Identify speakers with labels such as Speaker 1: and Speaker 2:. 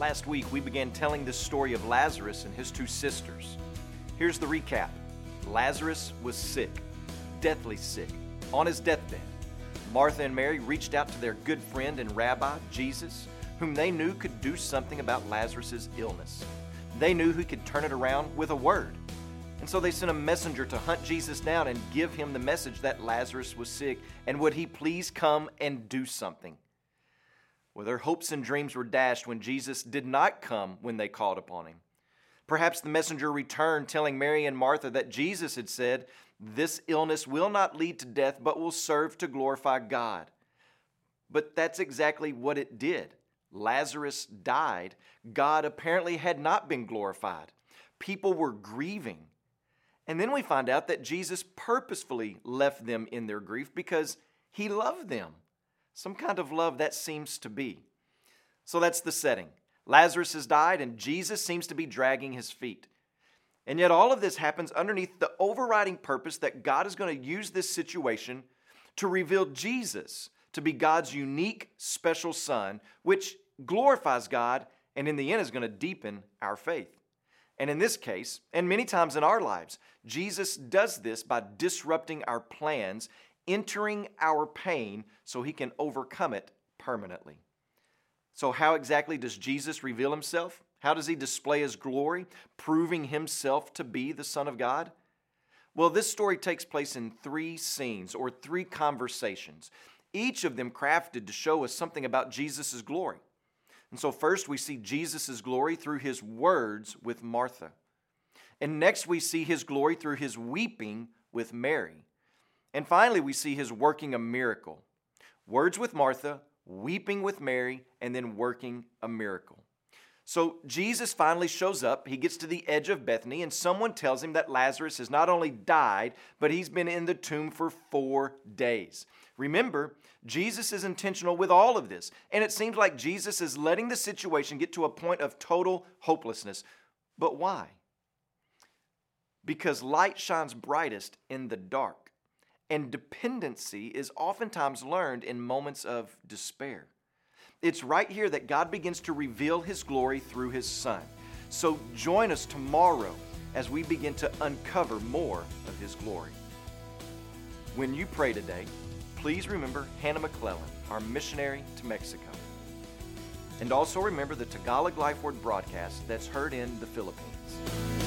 Speaker 1: Last week, we began telling the story of Lazarus and his two sisters. Here's the recap Lazarus was sick, deathly sick, on his deathbed. Martha and Mary reached out to their good friend and rabbi, Jesus, whom they knew could do something about Lazarus' illness. They knew he could turn it around with a word. And so they sent a messenger to hunt Jesus down and give him the message that Lazarus was sick and would he please come and do something. Well, their hopes and dreams were dashed when Jesus did not come when they called upon him. Perhaps the messenger returned telling Mary and Martha that Jesus had said, This illness will not lead to death, but will serve to glorify God. But that's exactly what it did. Lazarus died. God apparently had not been glorified. People were grieving. And then we find out that Jesus purposefully left them in their grief because he loved them. Some kind of love that seems to be. So that's the setting. Lazarus has died, and Jesus seems to be dragging his feet. And yet, all of this happens underneath the overriding purpose that God is going to use this situation to reveal Jesus to be God's unique, special Son, which glorifies God and in the end is going to deepen our faith. And in this case, and many times in our lives, Jesus does this by disrupting our plans, entering our pain so he can overcome it permanently. So, how exactly does Jesus reveal himself? How does he display his glory, proving himself to be the Son of God? Well, this story takes place in three scenes or three conversations, each of them crafted to show us something about Jesus' glory. And so, first, we see Jesus' glory through his words with Martha. And next, we see his glory through his weeping with Mary. And finally, we see his working a miracle. Words with Martha, weeping with Mary, and then working a miracle. So Jesus finally shows up. He gets to the edge of Bethany, and someone tells him that Lazarus has not only died, but he's been in the tomb for four days. Remember, Jesus is intentional with all of this, and it seems like Jesus is letting the situation get to a point of total hopelessness. But why? Because light shines brightest in the dark. And dependency is oftentimes learned in moments of despair. It's right here that God begins to reveal His glory through His Son. So join us tomorrow as we begin to uncover more of His glory. When you pray today, please remember Hannah McClellan, our missionary to Mexico. And also remember the Tagalog Life Word broadcast that's heard in the Philippines.